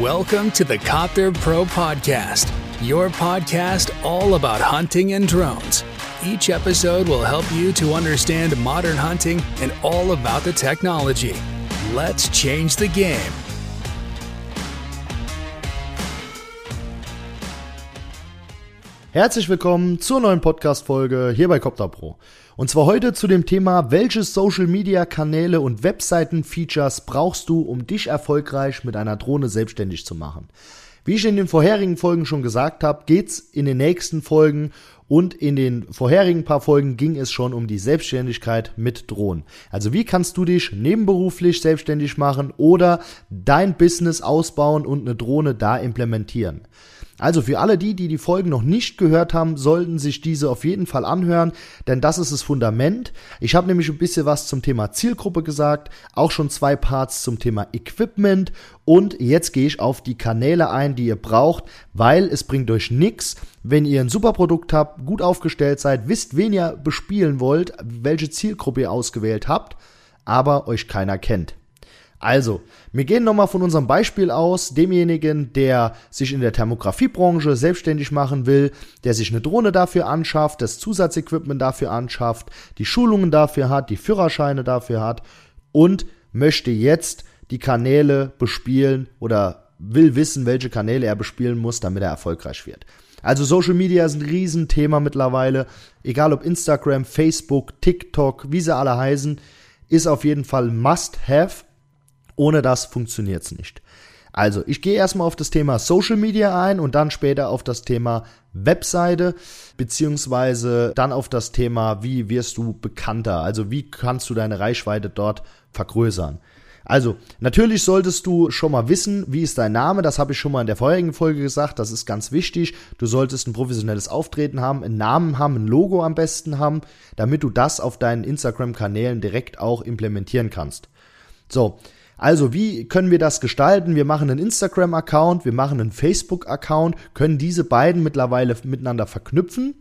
Welcome to the Copter Pro Podcast, your podcast all about hunting and drones. Each episode will help you to understand modern hunting and all about the technology. Let's change the game. Herzlich willkommen zur neuen Podcast-Folge hier bei Copter Pro. Und zwar heute zu dem Thema, welche Social Media Kanäle und Webseiten-Features brauchst du, um dich erfolgreich mit einer Drohne selbstständig zu machen. Wie ich in den vorherigen Folgen schon gesagt habe, geht's in den nächsten Folgen und in den vorherigen paar Folgen ging es schon um die Selbstständigkeit mit Drohnen. Also wie kannst du dich nebenberuflich selbstständig machen oder dein Business ausbauen und eine Drohne da implementieren? Also für alle die, die die Folgen noch nicht gehört haben, sollten sich diese auf jeden Fall anhören, denn das ist das Fundament. Ich habe nämlich ein bisschen was zum Thema Zielgruppe gesagt, auch schon zwei Parts zum Thema Equipment und jetzt gehe ich auf die Kanäle ein, die ihr braucht, weil es bringt euch nichts, wenn ihr ein super Produkt habt, gut aufgestellt seid, wisst, wen ihr bespielen wollt, welche Zielgruppe ihr ausgewählt habt, aber euch keiner kennt. Also, wir gehen nochmal von unserem Beispiel aus, demjenigen, der sich in der Thermografiebranche selbstständig machen will, der sich eine Drohne dafür anschafft, das Zusatzequipment dafür anschafft, die Schulungen dafür hat, die Führerscheine dafür hat und möchte jetzt die Kanäle bespielen oder will wissen, welche Kanäle er bespielen muss, damit er erfolgreich wird. Also Social Media ist ein Riesenthema mittlerweile, egal ob Instagram, Facebook, TikTok, wie sie alle heißen, ist auf jeden Fall Must-Have ohne das funktioniert's nicht. Also, ich gehe erstmal auf das Thema Social Media ein und dann später auf das Thema Webseite, beziehungsweise dann auf das Thema, wie wirst du bekannter? Also, wie kannst du deine Reichweite dort vergrößern? Also, natürlich solltest du schon mal wissen, wie ist dein Name. Das habe ich schon mal in der vorherigen Folge gesagt. Das ist ganz wichtig. Du solltest ein professionelles Auftreten haben, einen Namen haben, ein Logo am besten haben, damit du das auf deinen Instagram-Kanälen direkt auch implementieren kannst. So, also, wie können wir das gestalten? Wir machen einen Instagram-Account, wir machen einen Facebook-Account, können diese beiden mittlerweile miteinander verknüpfen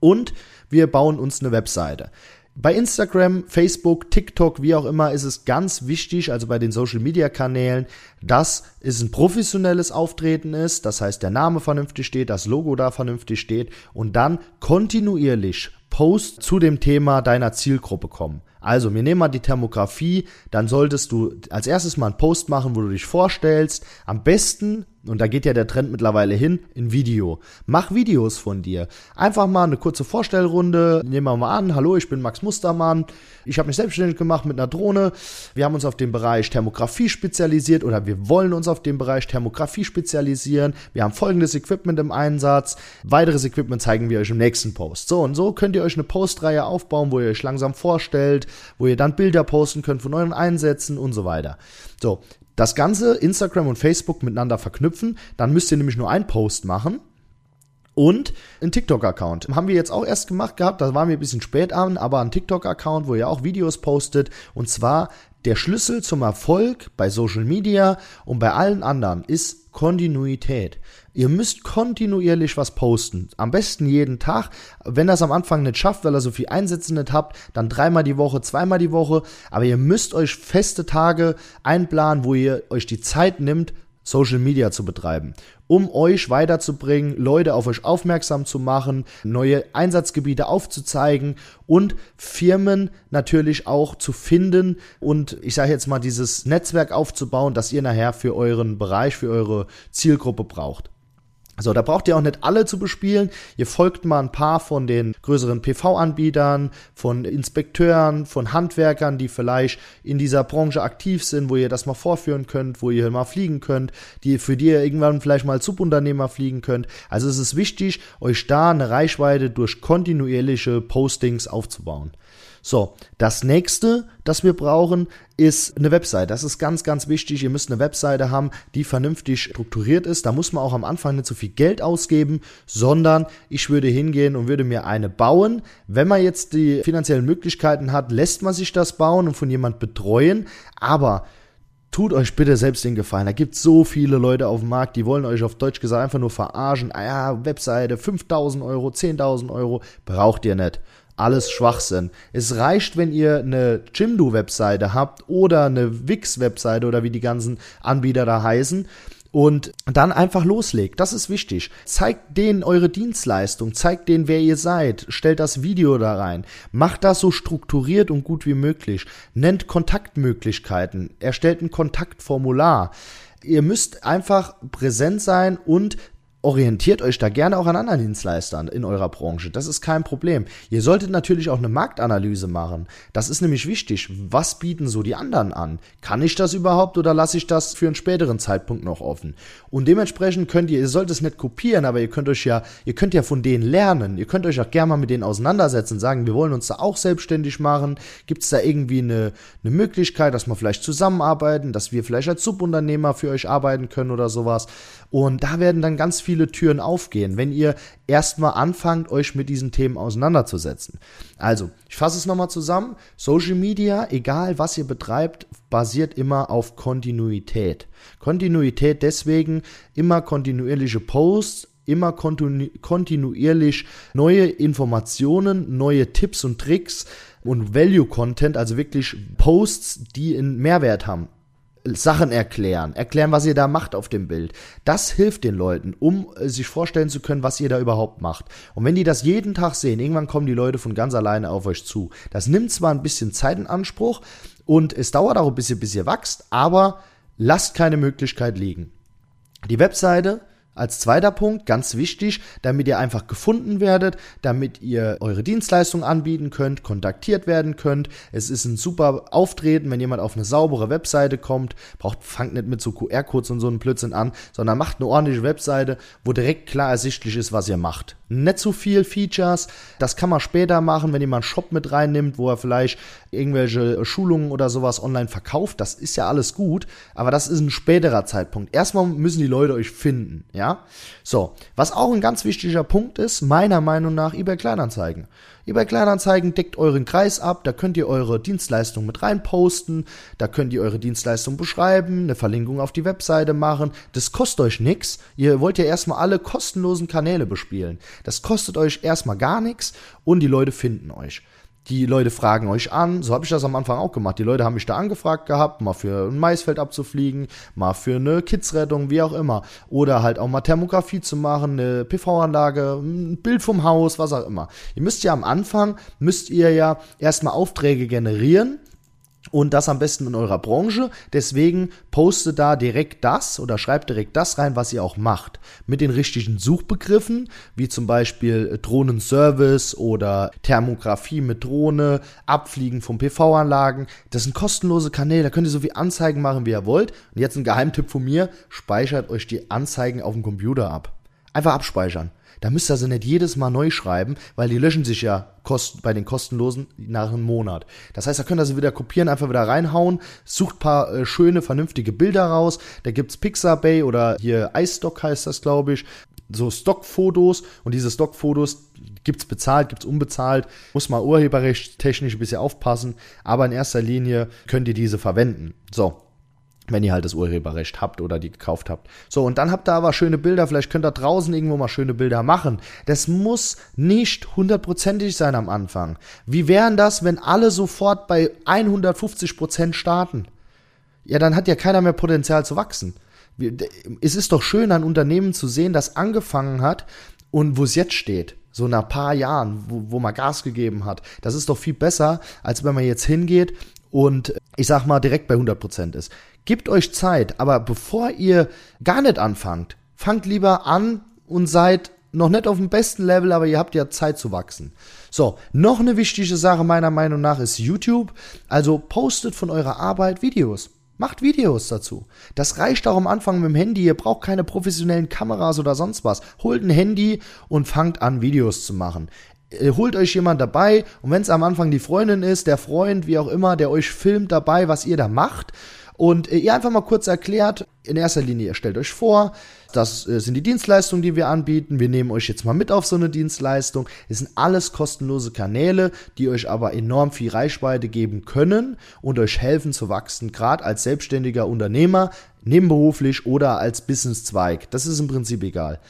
und wir bauen uns eine Webseite. Bei Instagram, Facebook, TikTok, wie auch immer, ist es ganz wichtig, also bei den Social Media Kanälen, dass es ein professionelles Auftreten ist, das heißt, der Name vernünftig steht, das Logo da vernünftig steht und dann kontinuierlich Posts zu dem Thema deiner Zielgruppe kommen. Also, wir nehmen mal die Thermografie, dann solltest du als erstes mal einen Post machen, wo du dich vorstellst. Am besten und da geht ja der Trend mittlerweile hin, in Video. Mach Videos von dir. Einfach mal eine kurze Vorstellrunde. Nehmen wir mal an, hallo, ich bin Max Mustermann. Ich habe mich selbstständig gemacht mit einer Drohne. Wir haben uns auf den Bereich Thermografie spezialisiert oder wir wollen uns auf den Bereich Thermografie spezialisieren. Wir haben folgendes Equipment im Einsatz. Weiteres Equipment zeigen wir euch im nächsten Post. So und so könnt ihr euch eine Postreihe aufbauen, wo ihr euch langsam vorstellt, wo ihr dann Bilder posten könnt von euren Einsätzen und so weiter. So, das Ganze Instagram und Facebook miteinander verknüpfen, dann müsst ihr nämlich nur einen Post machen und einen TikTok-Account. Haben wir jetzt auch erst gemacht gehabt, da waren wir ein bisschen spät an, aber ein TikTok-Account, wo ihr auch Videos postet. Und zwar der Schlüssel zum Erfolg bei Social Media und bei allen anderen ist Kontinuität. Ihr müsst kontinuierlich was posten. Am besten jeden Tag. Wenn das am Anfang nicht schafft, weil ihr so viel Einsätze nicht habt, dann dreimal die Woche, zweimal die Woche. Aber ihr müsst euch feste Tage einplanen, wo ihr euch die Zeit nimmt, Social Media zu betreiben, um euch weiterzubringen, Leute auf euch aufmerksam zu machen, neue Einsatzgebiete aufzuzeigen und Firmen natürlich auch zu finden und ich sage jetzt mal dieses Netzwerk aufzubauen, das ihr nachher für euren Bereich, für eure Zielgruppe braucht. So, da braucht ihr auch nicht alle zu bespielen. Ihr folgt mal ein paar von den größeren PV-Anbietern, von Inspekteuren, von Handwerkern, die vielleicht in dieser Branche aktiv sind, wo ihr das mal vorführen könnt, wo ihr mal fliegen könnt, die, für die ihr irgendwann vielleicht mal Subunternehmer fliegen könnt. Also es ist wichtig, euch da eine Reichweite durch kontinuierliche Postings aufzubauen. So, das nächste, das wir brauchen, ist eine Website. Das ist ganz, ganz wichtig. Ihr müsst eine Webseite haben, die vernünftig strukturiert ist. Da muss man auch am Anfang nicht so viel Geld ausgeben, sondern ich würde hingehen und würde mir eine bauen. Wenn man jetzt die finanziellen Möglichkeiten hat, lässt man sich das bauen und von jemand betreuen. Aber tut euch bitte selbst den Gefallen. Da gibt so viele Leute auf dem Markt, die wollen euch auf Deutsch gesagt einfach nur verarschen. Ah ja, Webseite, 5000 Euro, 10.000 Euro, braucht ihr nicht alles Schwachsinn. Es reicht, wenn ihr eine Jimdo-Webseite habt oder eine Wix-Webseite oder wie die ganzen Anbieter da heißen und dann einfach loslegt. Das ist wichtig. Zeigt denen eure Dienstleistung, zeigt denen, wer ihr seid, stellt das Video da rein, macht das so strukturiert und gut wie möglich, nennt Kontaktmöglichkeiten, erstellt ein Kontaktformular. Ihr müsst einfach präsent sein und orientiert euch da gerne auch an anderen Dienstleistern in eurer Branche. Das ist kein Problem. Ihr solltet natürlich auch eine Marktanalyse machen. Das ist nämlich wichtig. Was bieten so die anderen an? Kann ich das überhaupt oder lasse ich das für einen späteren Zeitpunkt noch offen? Und dementsprechend könnt ihr, ihr sollt es nicht kopieren, aber ihr könnt euch ja, ihr könnt ja von denen lernen. Ihr könnt euch auch gerne mal mit denen auseinandersetzen, sagen, wir wollen uns da auch selbstständig machen. Gibt es da irgendwie eine, eine Möglichkeit, dass wir vielleicht zusammenarbeiten, dass wir vielleicht als Subunternehmer für euch arbeiten können oder sowas? Und da werden dann ganz viele Türen aufgehen, wenn ihr erstmal anfangt, euch mit diesen Themen auseinanderzusetzen. Also, ich fasse es nochmal zusammen. Social Media, egal was ihr betreibt, basiert immer auf Kontinuität. Kontinuität deswegen immer kontinuierliche Posts, immer kontinu kontinuierlich neue Informationen, neue Tipps und Tricks und Value Content, also wirklich Posts, die einen Mehrwert haben. Sachen erklären, erklären, was ihr da macht auf dem Bild. Das hilft den Leuten, um äh, sich vorstellen zu können, was ihr da überhaupt macht. Und wenn die das jeden Tag sehen, irgendwann kommen die Leute von ganz alleine auf euch zu. Das nimmt zwar ein bisschen Zeit in Anspruch und es dauert auch ein bisschen, bis ihr wächst, aber lasst keine Möglichkeit liegen. Die Webseite als zweiter Punkt, ganz wichtig, damit ihr einfach gefunden werdet, damit ihr eure Dienstleistung anbieten könnt, kontaktiert werden könnt. Es ist ein super Auftreten, wenn jemand auf eine saubere Webseite kommt. Braucht, fangt nicht mit so QR-Codes und so einem Blödsinn an, sondern macht eine ordentliche Webseite, wo direkt klar ersichtlich ist, was ihr macht. Nicht zu viel Features, das kann man später machen, wenn mal einen Shop mit reinnimmt, wo er vielleicht irgendwelche Schulungen oder sowas online verkauft. Das ist ja alles gut, aber das ist ein späterer Zeitpunkt. Erstmal müssen die Leute euch finden, ja ja. So, was auch ein ganz wichtiger Punkt ist, meiner Meinung nach, eBay Kleinanzeigen. eBay Kleinanzeigen deckt euren Kreis ab, da könnt ihr eure Dienstleistung mit reinposten, da könnt ihr eure Dienstleistung beschreiben, eine Verlinkung auf die Webseite machen. Das kostet euch nichts. Ihr wollt ja erstmal alle kostenlosen Kanäle bespielen. Das kostet euch erstmal gar nichts und die Leute finden euch. Die Leute fragen euch an, so habe ich das am Anfang auch gemacht. Die Leute haben mich da angefragt gehabt, mal für ein Maisfeld abzufliegen, mal für eine Kidsrettung, wie auch immer. Oder halt auch mal Thermografie zu machen, eine PV-Anlage, ein Bild vom Haus, was auch immer. Ihr müsst ja am Anfang, müsst ihr ja erstmal Aufträge generieren und das am besten in eurer Branche. Deswegen postet da direkt das oder schreibt direkt das rein, was ihr auch macht. Mit den richtigen Suchbegriffen, wie zum Beispiel Drohnenservice oder Thermografie mit Drohne, Abfliegen von PV-Anlagen. Das sind kostenlose Kanäle, da könnt ihr so viel Anzeigen machen, wie ihr wollt. Und jetzt ein Geheimtipp von mir, speichert euch die Anzeigen auf dem Computer ab. Einfach abspeichern. Da müsst ihr sie nicht jedes Mal neu schreiben, weil die löschen sich ja bei den kostenlosen nach einem Monat. Das heißt, da könnt ihr sie wieder kopieren, einfach wieder reinhauen, sucht paar äh, schöne, vernünftige Bilder raus. Da gibt's Pixabay oder hier iStock heißt das, glaube ich. So Stockfotos und diese Stockfotos gibt's bezahlt, gibt's unbezahlt, muss mal urheberrecht technisch ein bisschen aufpassen, aber in erster Linie könnt ihr diese verwenden. So, wenn ihr halt das Urheberrecht habt oder die gekauft habt. So, und dann habt ihr aber schöne Bilder, vielleicht könnt ihr draußen irgendwo mal schöne Bilder machen. Das muss nicht hundertprozentig sein am Anfang. Wie wären das, wenn alle sofort bei 150 Prozent starten? Ja, dann hat ja keiner mehr Potenzial zu wachsen. Es ist doch schön, ein Unternehmen zu sehen, das angefangen hat und wo es jetzt steht. So nach paar Jahren, wo, wo man Gas gegeben hat. Das ist doch viel besser, als wenn man jetzt hingeht und ich sag mal direkt bei 100% ist. Gebt euch Zeit, aber bevor ihr gar nicht anfangt, fangt lieber an und seid noch nicht auf dem besten Level, aber ihr habt ja Zeit zu wachsen. So, noch eine wichtige Sache meiner Meinung nach ist YouTube. Also postet von eurer Arbeit Videos. Macht Videos dazu. Das reicht auch am Anfang mit dem Handy. Ihr braucht keine professionellen Kameras oder sonst was. Holt ein Handy und fangt an, Videos zu machen. Äh, holt euch jemand dabei und wenn es am Anfang die Freundin ist, der Freund, wie auch immer, der euch filmt dabei, was ihr da macht und äh, ihr einfach mal kurz erklärt, in erster Linie, ihr stellt euch vor, das äh, sind die Dienstleistungen, die wir anbieten. Wir nehmen euch jetzt mal mit auf so eine Dienstleistung. Es sind alles kostenlose Kanäle, die euch aber enorm viel Reichweite geben können und euch helfen zu wachsen, gerade als selbstständiger Unternehmer, nebenberuflich oder als Businesszweig. Das ist im Prinzip egal.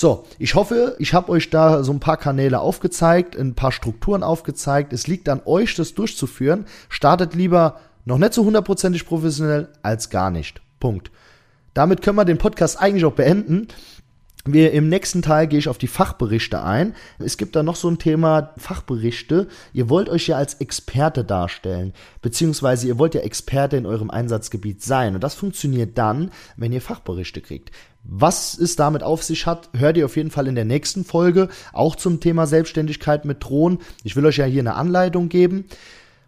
So, ich hoffe, ich habe euch da so ein paar Kanäle aufgezeigt, ein paar Strukturen aufgezeigt. Es liegt an euch, das durchzuführen. Startet lieber noch nicht so hundertprozentig professionell als gar nicht. Punkt. damit können wir den Podcast eigentlich auch beenden. Wir, Im nächsten Teil gehe ich auf die Fachberichte ein. Es gibt da noch so ein Thema Fachberichte. Ihr wollt euch ja als Experte darstellen, beziehungsweise ihr wollt ja Experte in eurem Einsatzgebiet sein. Und das funktioniert dann, wenn ihr Fachberichte kriegt. Was es damit auf sich hat, hört ihr auf jeden Fall in der nächsten Folge, auch zum Thema Selbstständigkeit mit Drohnen. Ich will euch ja hier eine Anleitung geben.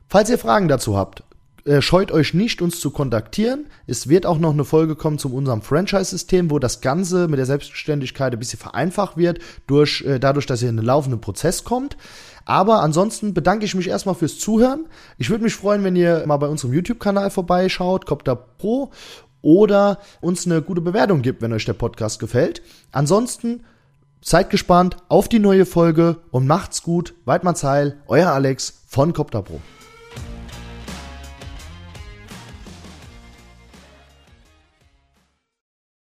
Falls ihr Fragen dazu habt, äh, scheut euch nicht, uns zu kontaktieren. Es wird auch noch eine Folge kommen zu unserem Franchise-System, wo das Ganze mit der Selbstständigkeit ein bisschen vereinfacht wird, durch, äh, dadurch, dass ihr in einen laufenden Prozess kommt. Aber ansonsten bedanke ich mich erstmal fürs Zuhören. Ich würde mich freuen, wenn ihr mal bei unserem YouTube-Kanal vorbeischaut, Copter Pro, oder uns eine gute Bewertung gibt, wenn euch der Podcast gefällt. Ansonsten seid gespannt auf die neue Folge und macht's gut. Weidmanns Heil, euer Alex von Copter Pro.